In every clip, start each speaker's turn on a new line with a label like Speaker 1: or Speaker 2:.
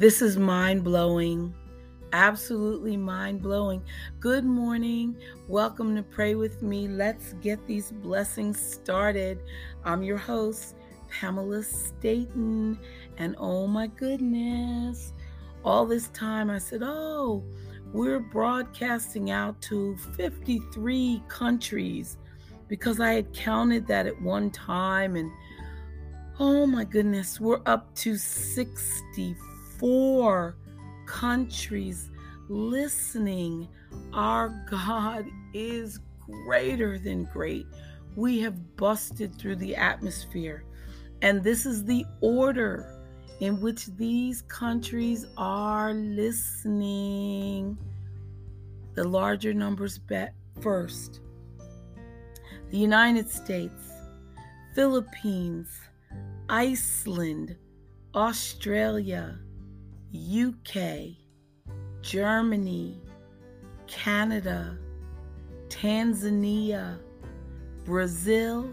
Speaker 1: This is mind blowing, absolutely mind blowing. Good morning. Welcome to Pray With Me. Let's get these blessings started. I'm your host, Pamela Staten. And oh my goodness, all this time I said, oh, we're broadcasting out to 53 countries because I had counted that at one time. And oh my goodness, we're up to 64 four countries listening. Our God is greater than great. We have busted through the atmosphere. And this is the order in which these countries are listening. The larger numbers bet first. The United States, Philippines, Iceland, Australia, UK, Germany, Canada, Tanzania, Brazil,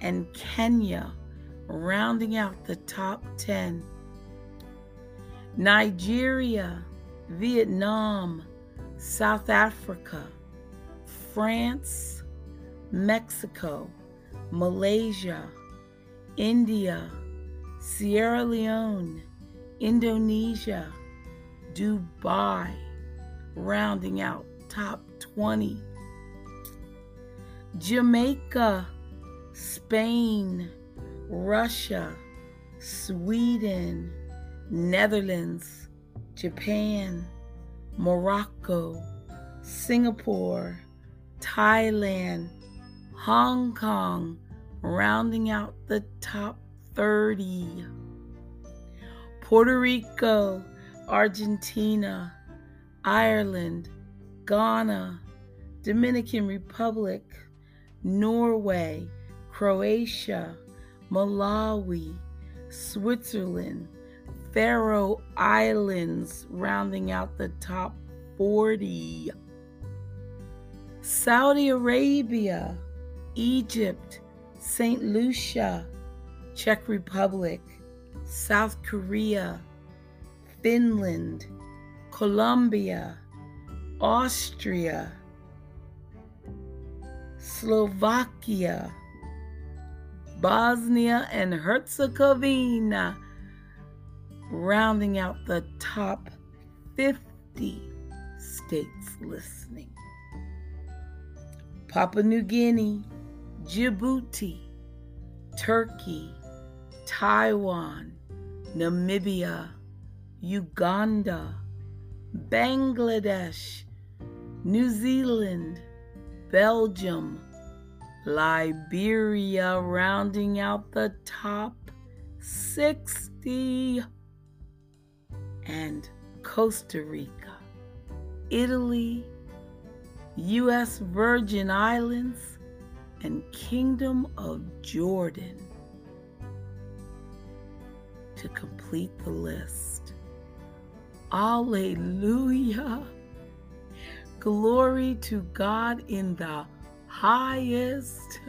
Speaker 1: and Kenya, rounding out the top 10. Nigeria, Vietnam, South Africa, France, Mexico, Malaysia, India, Sierra Leone, Indonesia, Dubai, rounding out top 20. Jamaica, Spain, Russia, Sweden, Netherlands, Japan, Morocco, Singapore, Thailand, Hong Kong, rounding out the top 30. Puerto Rico, Argentina, Ireland, Ghana, Dominican Republic, Norway, Croatia, Malawi, Switzerland, Faroe Islands, rounding out the top 40. Saudi Arabia, Egypt, St. Lucia, Czech Republic, South Korea, Finland, Colombia, Austria, Slovakia, Bosnia and Herzegovina, rounding out the top 50 states listening. Papua New Guinea, Djibouti, Turkey, Taiwan, Namibia, Uganda, Bangladesh, New Zealand, Belgium, Liberia, rounding out the top 60, and Costa Rica, Italy, U.S. Virgin Islands, and Kingdom of Jordan to complete the list. Alleluia. Glory to God in the highest.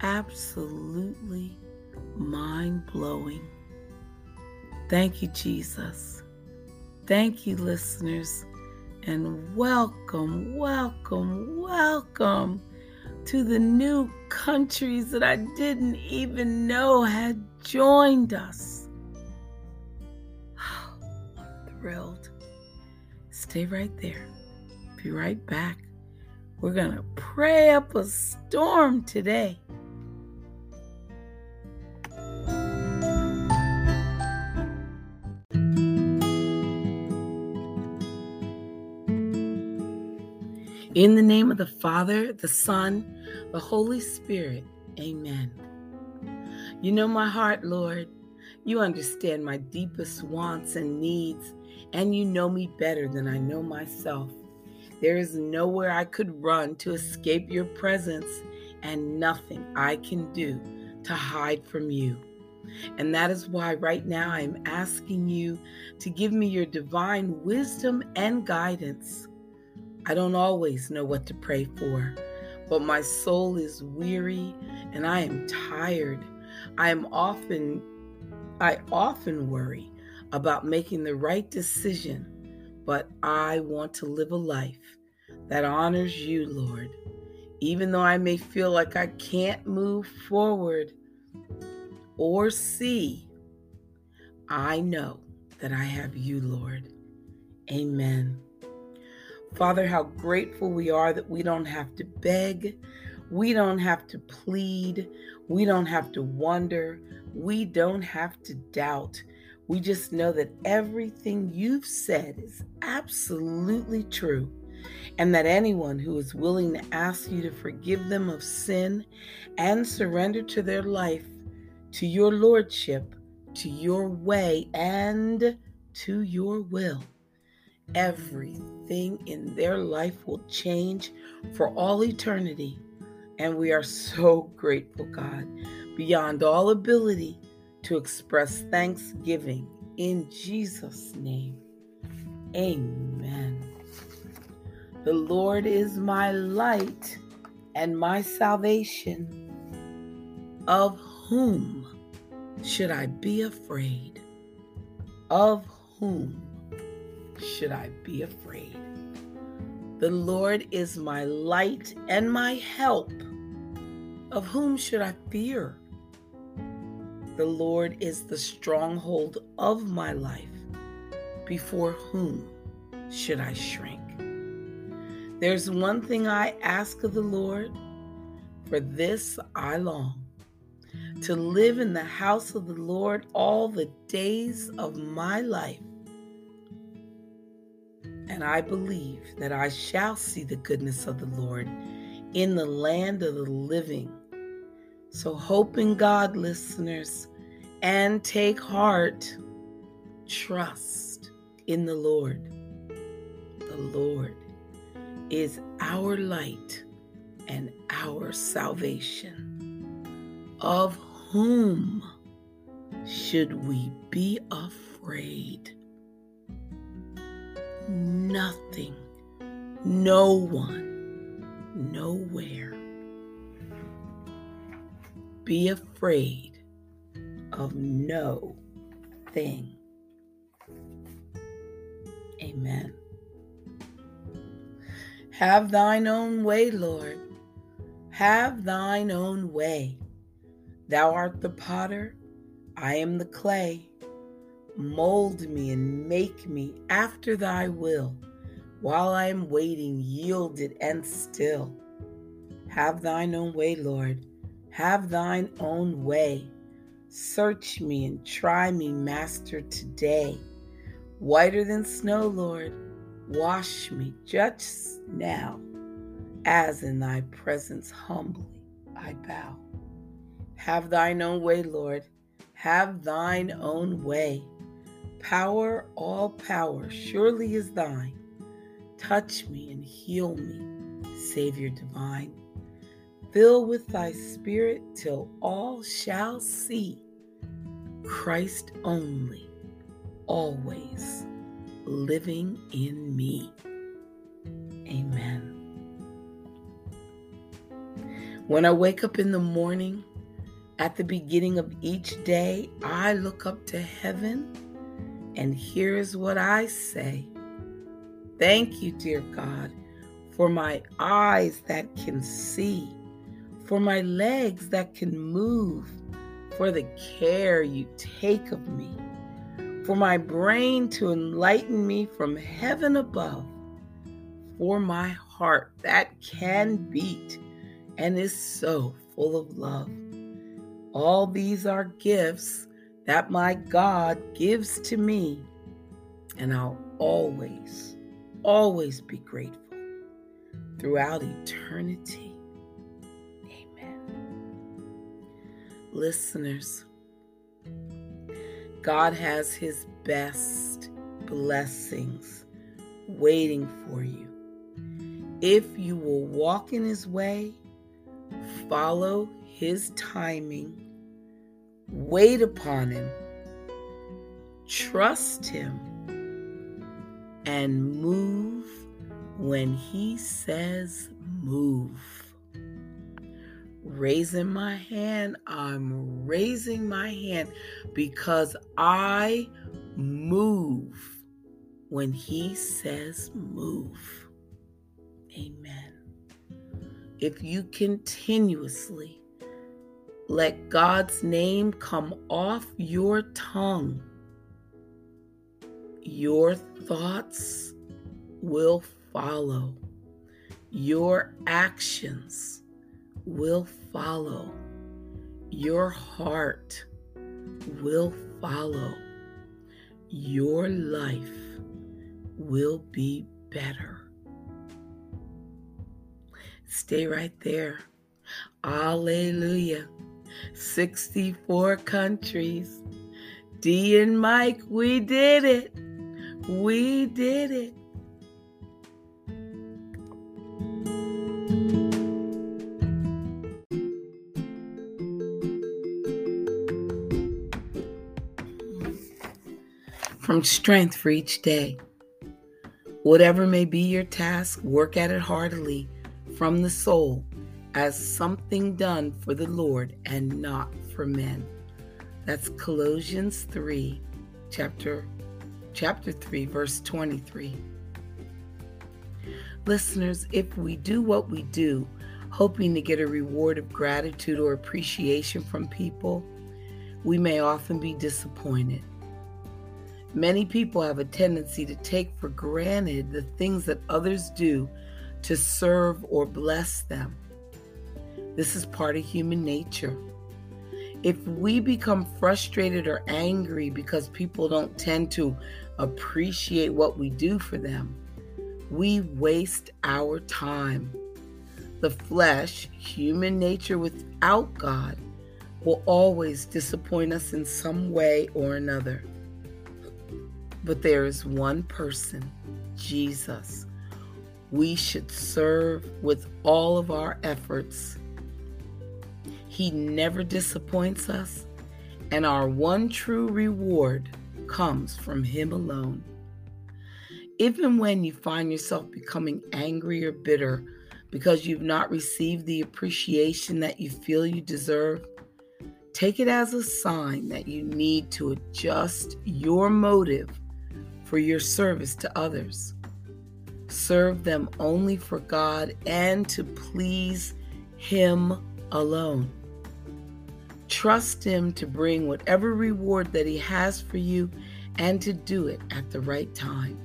Speaker 1: Absolutely mind blowing. Thank you, Jesus. Thank you, listeners. And welcome, welcome, welcome to the new countries that I didn't even know had joined us. I'm thrilled. Stay right there. Be right back. We're going to pray up a storm today. In the name of the Father, the Son, the Holy Spirit, amen. You know my heart, Lord. You understand my deepest wants and needs, and you know me better than I know myself. There is nowhere I could run to escape your presence, and nothing I can do to hide from you. And that is why right now I'm asking you to give me your divine wisdom and guidance. I don't always know what to pray for, but my soul is weary and I am tired. I am often I often worry about making the right decision, but I want to live a life that honors you, Lord. Even though I may feel like I can't move forward or see, I know that I have you, Lord. Amen. Father, how grateful we are that we don't have to beg, we don't have to plead, we don't have to wonder, we don't have to doubt. We just know that everything you've said is absolutely true, and that anyone who is willing to ask you to forgive them of sin and surrender to their life, to your lordship, to your way, and to your will, everything in their life will change for all eternity. And we are so grateful, God, beyond all ability to express thanksgiving in Jesus' name. Amen. The Lord is my light and my salvation. Of whom should I be afraid? Of whom should I be afraid? The Lord is my light and my help. Of whom should I fear? The Lord is the stronghold of my life. Before whom should I shrink? There's one thing I ask of the Lord, for this I long to live in the house of the Lord all the days of my life and I believe that I shall see the goodness of the Lord in the land of the living. So, hope in God, listeners, and take heart. Trust in the Lord. The Lord is our light and our salvation. Of whom should we be afraid? Nothing, no one, nowhere. Be afraid of no thing. Amen. Have thine own way, Lord. Have thine own way. Thou art the potter, I am the clay. Mold me and make me after thy will, while I am waiting, yielded and still. Have thine own way, Lord. Have thine own way. Search me and try me, Master, today. Whiter than snow, Lord, wash me just now, as in thy presence humbly I bow. Have thine own way, Lord. Have thine own way. Power, all power, surely is thine. Touch me and heal me, Savior divine. Fill with thy spirit till all shall see Christ only, always living in me. Amen. When I wake up in the morning, at the beginning of each day, I look up to heaven and here's what I say Thank you, dear God, for my eyes that can see, for my legs that can move, for the care you take of me, for my brain to enlighten me from heaven above, for my heart that can beat and is so full of love. All these are gifts that my God gives to me, and I'll always, always be grateful throughout eternity. Amen. Listeners, God has His best blessings waiting for you. If you will walk in His way, follow His timing, Wait upon Him, trust Him, and move when He says move. raising my hand. I'm raising my hand because I move when He says move. Amen. If you continuously let God's name come off your tongue, your thoughts will follow. Your actions will follow. Your heart will follow. Your life will be better. Stay right there. Alleluia. 64 countries. D and Mike, we did it. We did it. From strength for each day. Whatever may be your task, work at it heartily from the soul as something done for the Lord and not for men. That's Colossians 3, chapter chapter 3, verse 23. Listeners, if we do what we do, hoping to get a reward of gratitude or appreciation from people, we may often be disappointed. Many people have a tendency to take for granted the things that others do to serve or bless them. This is part of human nature. If we become frustrated or angry because people don't tend to appreciate what we do for them, we waste our time. The flesh, human nature without God, will always disappoint us in some way or another. But there is one person, Jesus, we should serve with all of our efforts. He never disappoints us, and our one true reward comes from Him alone. Even when you find yourself becoming angry or bitter because you've not received the appreciation that you feel you deserve, take it as a sign that you need to adjust your motive for your service to others. Serve them only for God and to please Him alone. Trust Him to bring whatever reward that He has for you and to do it at the right time.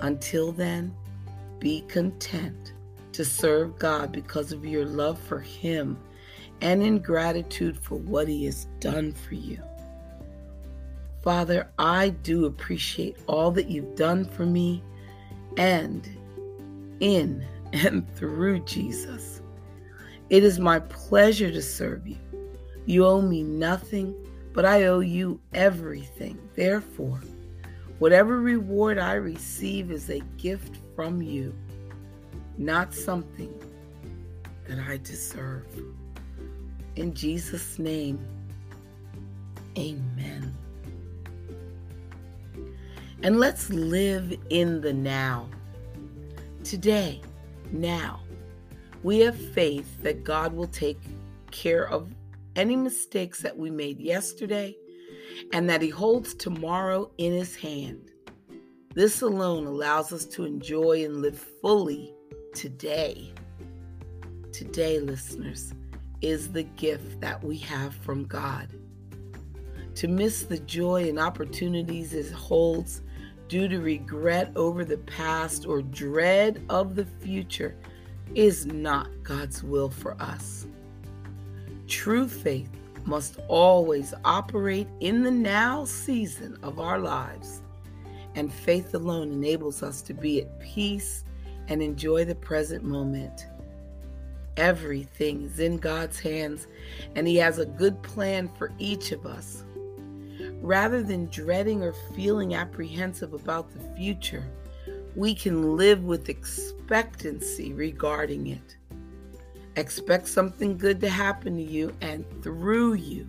Speaker 1: Until then, be content to serve God because of your love for Him and in gratitude for what He has done for you. Father, I do appreciate all that you've done for me and in and through Jesus. It is my pleasure to serve you. You owe me nothing, but I owe you everything. Therefore, whatever reward I receive is a gift from you, not something that I deserve. In Jesus' name, amen. And let's live in the now. Today, now, we have faith that God will take care of any mistakes that we made yesterday and that He holds tomorrow in His hand. This alone allows us to enjoy and live fully today. Today, listeners, is the gift that we have from God. To miss the joy and opportunities it holds due to regret over the past or dread of the future is not God's will for us. True faith must always operate in the now season of our lives, and faith alone enables us to be at peace and enjoy the present moment. Everything is in God's hands, and He has a good plan for each of us. Rather than dreading or feeling apprehensive about the future, we can live with expectancy regarding it. Expect something good to happen to you and through you.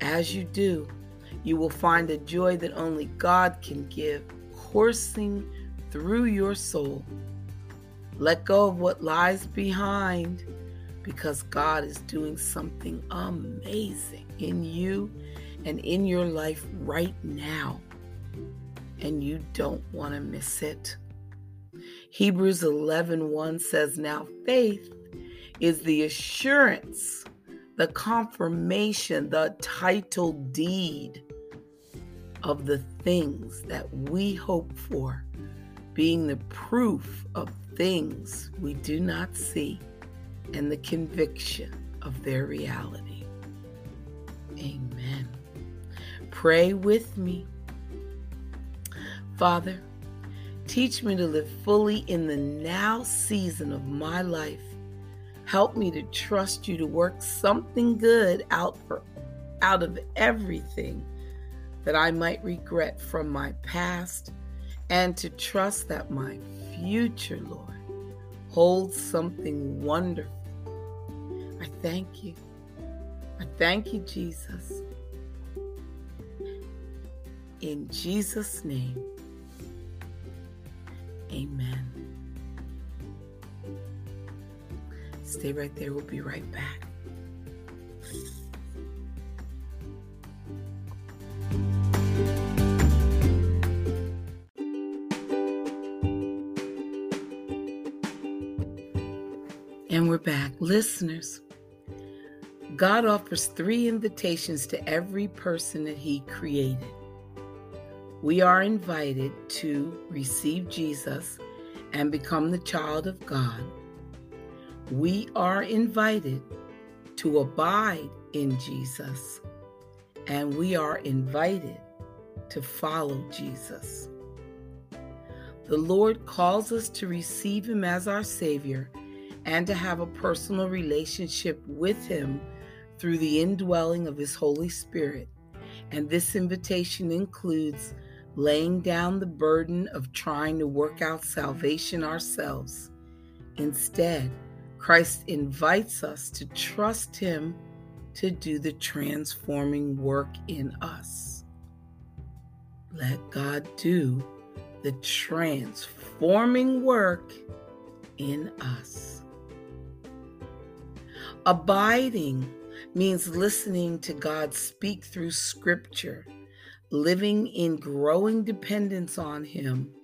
Speaker 1: As you do, you will find a joy that only God can give coursing through your soul. Let go of what lies behind. because God is doing something amazing in you and in your life right now. And you don't want to miss it. Hebrews 11 1 says, Now faith is the assurance, the confirmation, the title deed of the things that we hope for, being the proof of things we do not see and the conviction of their reality. Amen. Pray with me. Father, teach me to live fully in the now season of my life. Help me to trust you to work something good out for out of everything that I might regret from my past and to trust that my future, Lord, holds something wonderful I thank you. I thank you, Jesus. In Jesus' name, amen. Stay right there. We'll be right back. And we're back. Listeners, God offers three invitations to every person that He created. We are invited to receive Jesus and become the child of God. We are invited to abide in Jesus, and we are invited to follow Jesus. The Lord calls us to receive Him as our Savior and to have a personal relationship with Him through the indwelling of His Holy Spirit. And this invitation includes laying down the burden of trying to work out salvation ourselves. Instead, Christ invites us to trust Him to do the transforming work in us. Let God do the transforming work in us. Abiding means listening to God speak through Scripture, living in growing dependence on Him,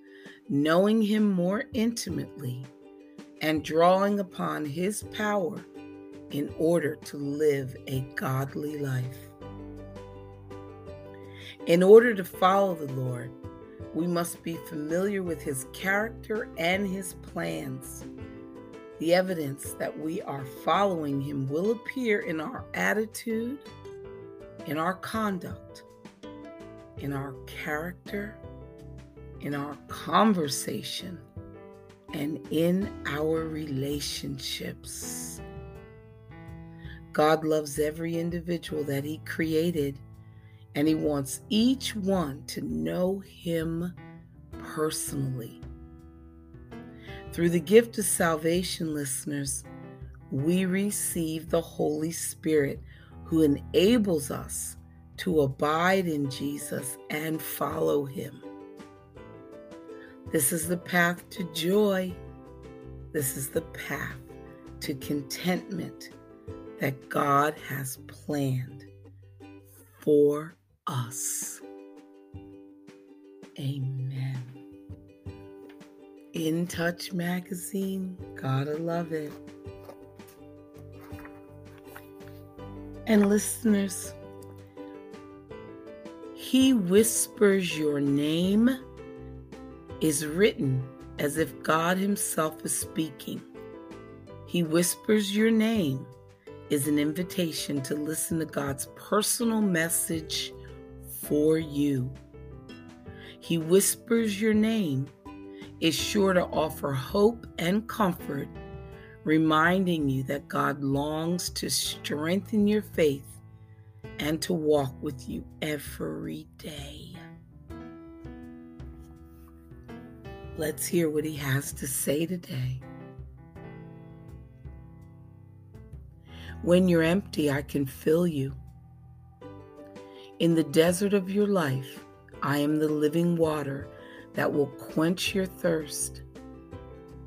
Speaker 1: knowing Him more intimately, and drawing upon His power in order to live a godly life. In order to follow the Lord, we must be familiar with His character and His plans. The evidence that we are following him will appear in our attitude, in our conduct, in our character, in our conversation, and in our relationships. God loves every individual that He created, and He wants each one to know Him personally. Through the gift of salvation, listeners, we receive the Holy Spirit who enables us to abide in Jesus and follow him. This is the path to joy. This is the path to contentment that God has planned for us. Amen. In Touch Magazine. Gotta love it. And listeners, He whispers your name is written as if God Himself is speaking. He whispers your name is an invitation to listen to God's personal message for you. He whispers your name is sure to offer hope and comfort, reminding you that God longs to strengthen your faith and to walk with you every day. Let's hear what he has to say today. When you're empty, I can fill you. In the desert of your life, I am the living water that will quench your thirst.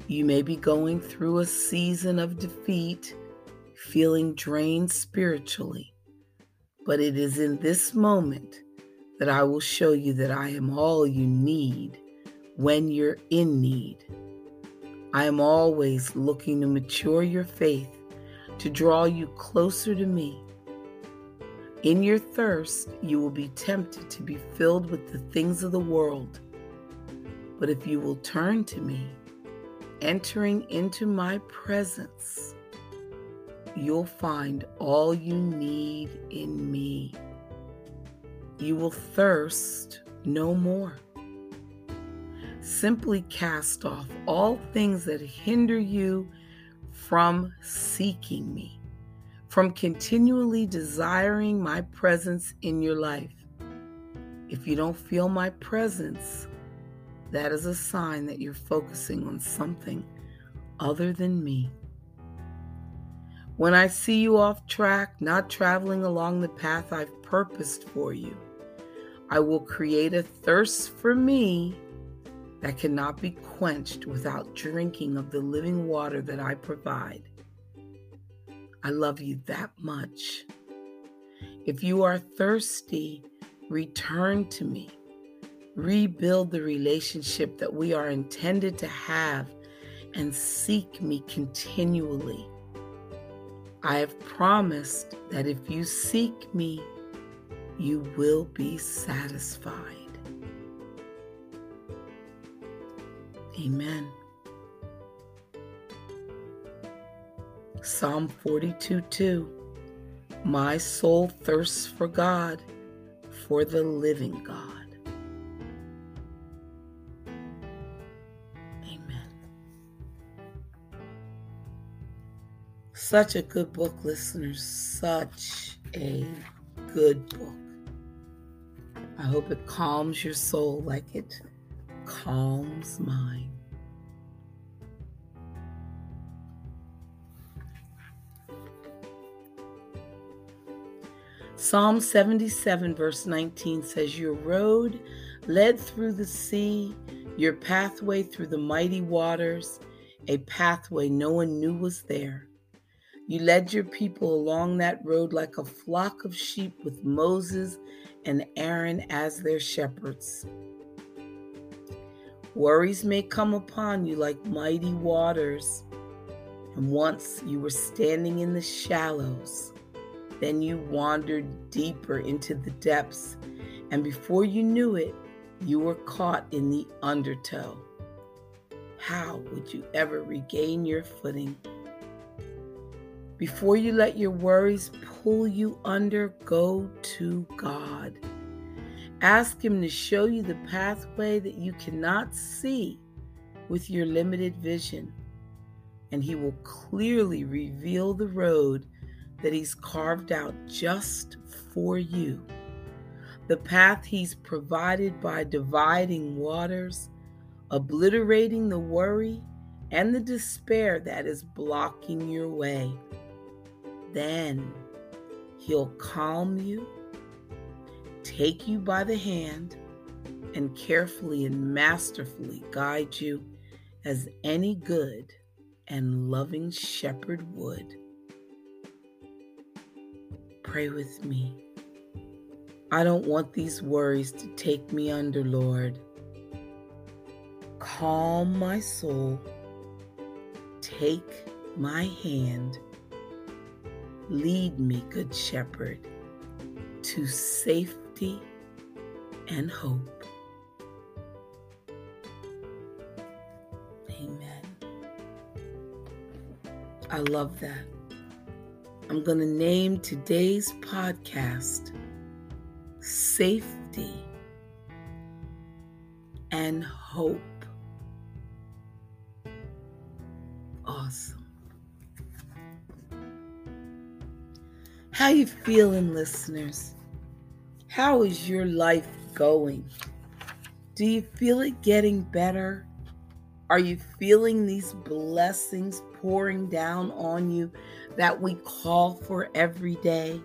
Speaker 1: You may be going through a season of defeat, feeling drained spiritually. But it is in this moment that I will show you that I am all you need when you're in need. I am always looking to mature your faith, to draw you closer to me. In your thirst, you will be tempted to be filled with the things of the world. But if you will turn to me, entering into my presence, you'll find all you need in me. You will thirst no more. Simply cast off all things that hinder you from seeking me, from continually desiring my presence in your life. If you don't feel my presence, that is a sign that you're focusing on something other than me. When I see you off track, not traveling along the path I've purposed for you, I will create a thirst for me that cannot be quenched without drinking of the living water that I provide. I love you that much. If you are thirsty, return to me. Rebuild the relationship that we are intended to have and seek me continually. I have promised that if you seek me, you will be satisfied. Amen. Psalm 42 2 My soul thirsts for God, for the living God. Amen. Such a good book, listeners. Such a good book. I hope it calms your soul like it calms mine. Psalm 77, verse 19 says, Your road led through the sea, your pathway through the mighty waters, a pathway no one knew was there. You led your people along that road like a flock of sheep with Moses and Aaron as their shepherds. Worries may come upon you like mighty waters, and once you were standing in the shallows, then you wandered deeper into the depths, and before you knew it, you were caught in the undertow. How would you ever regain your footing? Before you let your worries pull you under, go to God. Ask Him to show you the pathway that you cannot see with your limited vision, and He will clearly reveal the road that He's carved out just for you. The path He's provided by dividing waters, obliterating the worry and the despair that is blocking your way. Then He'll calm you, take you by the hand, and carefully and masterfully guide you as any good and loving shepherd would. Pray with me. I don't want these worries to take me under, Lord. Calm my soul. Take my hand Lead me, Good Shepherd, to safety and hope. Amen. I love that. I'm going to name today's podcast Safety and Hope. Awesome. How you feeling, listeners? How is your life going? Do you feel it getting better? Are you feeling these blessings pouring down on you that we call for every day?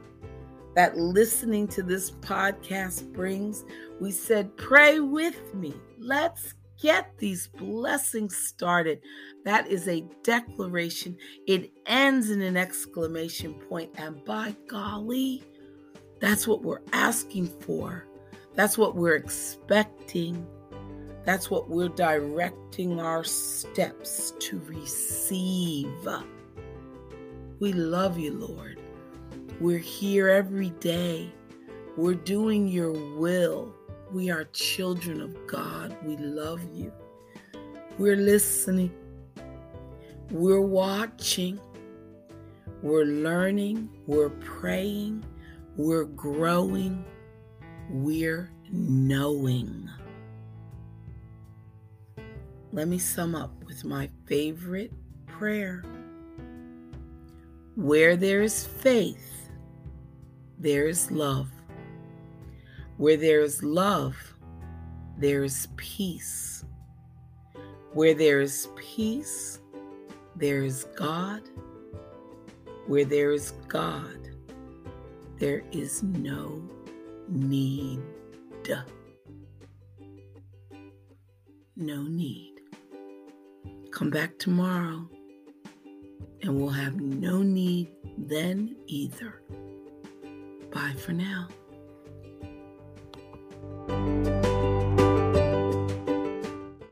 Speaker 1: That listening to this podcast brings? We said, Pray with me. Let's get these blessings started. That is a declaration. It ends in an exclamation point, and by golly, that's what we're asking for. That's what we're expecting. That's what we're directing our steps to receive. We love you, Lord. We're here every day. We're doing your will. We are children of God. We love you. We're listening. We're watching. We're learning. We're praying. We're growing. We're knowing. Let me sum up with my favorite prayer. Where there is faith, there is love. Where there is love, there is peace. Where there is peace, there is God. Where there is God, there is no need. No need. Come back tomorrow and we'll have no need then either. Bye for now.